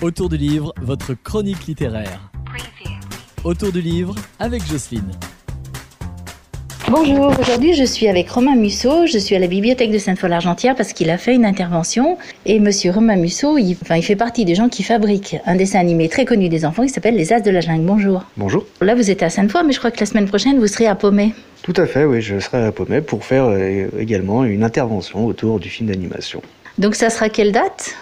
Autour du livre, votre chronique littéraire. Autour du livre avec Jocelyne. Bonjour, aujourd'hui je suis avec Romain Musso, je suis à la bibliothèque de Sainte-Foy-l'Argentière parce qu'il a fait une intervention et monsieur Romain Musso, il, enfin, il fait partie des gens qui fabriquent un dessin animé très connu des enfants qui s'appelle Les As de la Jungle. Bonjour. Bonjour. Là vous êtes à Sainte-Foy mais je crois que la semaine prochaine vous serez à Pommet. Tout à fait, oui, je serai à Pommet pour faire euh, également une intervention autour du film d'animation. Donc ça sera quelle date?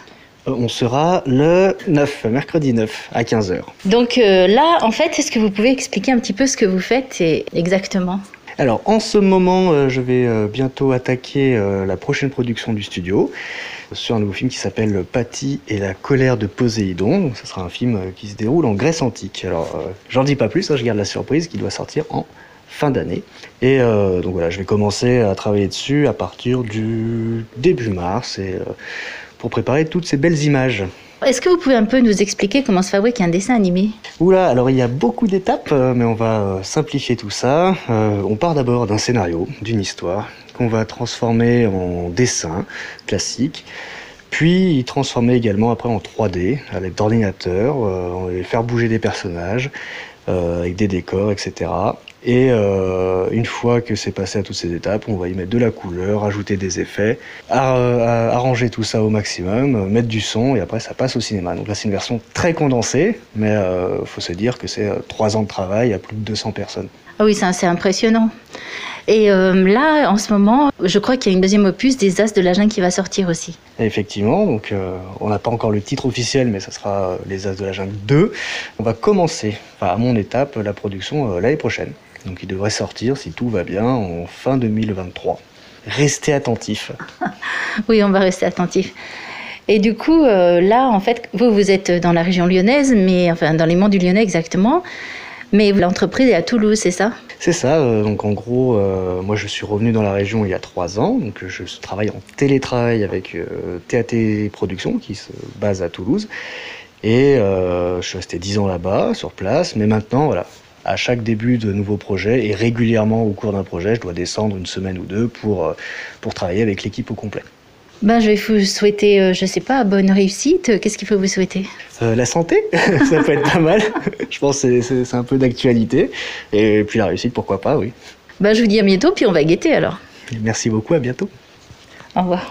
On sera le 9, mercredi 9, à 15h. Donc euh, là en fait est-ce que vous pouvez expliquer un petit peu ce que vous faites et exactement? Alors, en ce moment, euh, je vais euh, bientôt attaquer euh, la prochaine production du studio sur un nouveau film qui s'appelle Patty et la colère de Poséidon. Donc, ce sera un film euh, qui se déroule en Grèce antique. Alors, euh, j'en dis pas plus, hein, je garde la surprise qui doit sortir en fin d'année. Et euh, donc voilà, je vais commencer à travailler dessus à partir du début mars et euh, pour préparer toutes ces belles images. Est-ce que vous pouvez un peu nous expliquer comment se fabrique un dessin animé? Oula, alors il y a beaucoup d'étapes, euh, mais on va euh, simplifier tout ça. Euh, on part d'abord d'un scénario, d'une histoire, qu'on va transformer en dessin classique, puis transformer également après en 3D à l'aide d'ordinateurs, euh, faire bouger des personnages euh, avec des décors, etc. Et euh, une fois que c'est passé à toutes ces étapes, on va y mettre de la couleur, ajouter des effets, ar- arranger tout ça au maximum, mettre du son et après ça passe au cinéma. Donc là c'est une version très condensée, mais euh, faut se dire que c'est trois ans de travail à plus de 200 personnes. Ah oui, c'est impressionnant. Et euh, là, en ce moment, je crois qu'il y a une deuxième opus des As de la Jungle qui va sortir aussi. Effectivement, donc euh, on n'a pas encore le titre officiel, mais ça sera euh, Les As de la Jungle 2. On va commencer, enfin à mon étape, la production euh, l'année prochaine. Donc il devrait sortir, si tout va bien, en fin 2023. Restez attentifs. Oui, on va rester attentif. Et du coup, là, en fait, vous, vous êtes dans la région lyonnaise, mais enfin dans les monts du Lyonnais exactement. Mais l'entreprise est à Toulouse, c'est ça? C'est ça, euh, donc en gros, euh, moi je suis revenu dans la région il y a trois ans, donc euh, je travaille en télétravail avec euh, TAT Productions qui se base à Toulouse. Et euh, je suis resté dix ans là-bas, sur place, mais maintenant, voilà, à chaque début de nouveau projet et régulièrement au cours d'un projet, je dois descendre une semaine ou deux pour, euh, pour travailler avec l'équipe au complet. Ben, je vais vous souhaiter, euh, je sais pas, bonne réussite. Qu'est-ce qu'il faut vous souhaiter? Euh, la santé, ça peut être pas mal. je pense que c'est un peu d'actualité. Et puis la réussite, pourquoi pas, oui. Ben, je vous dis à bientôt, puis on va guetter alors. Merci beaucoup, à bientôt. Au revoir.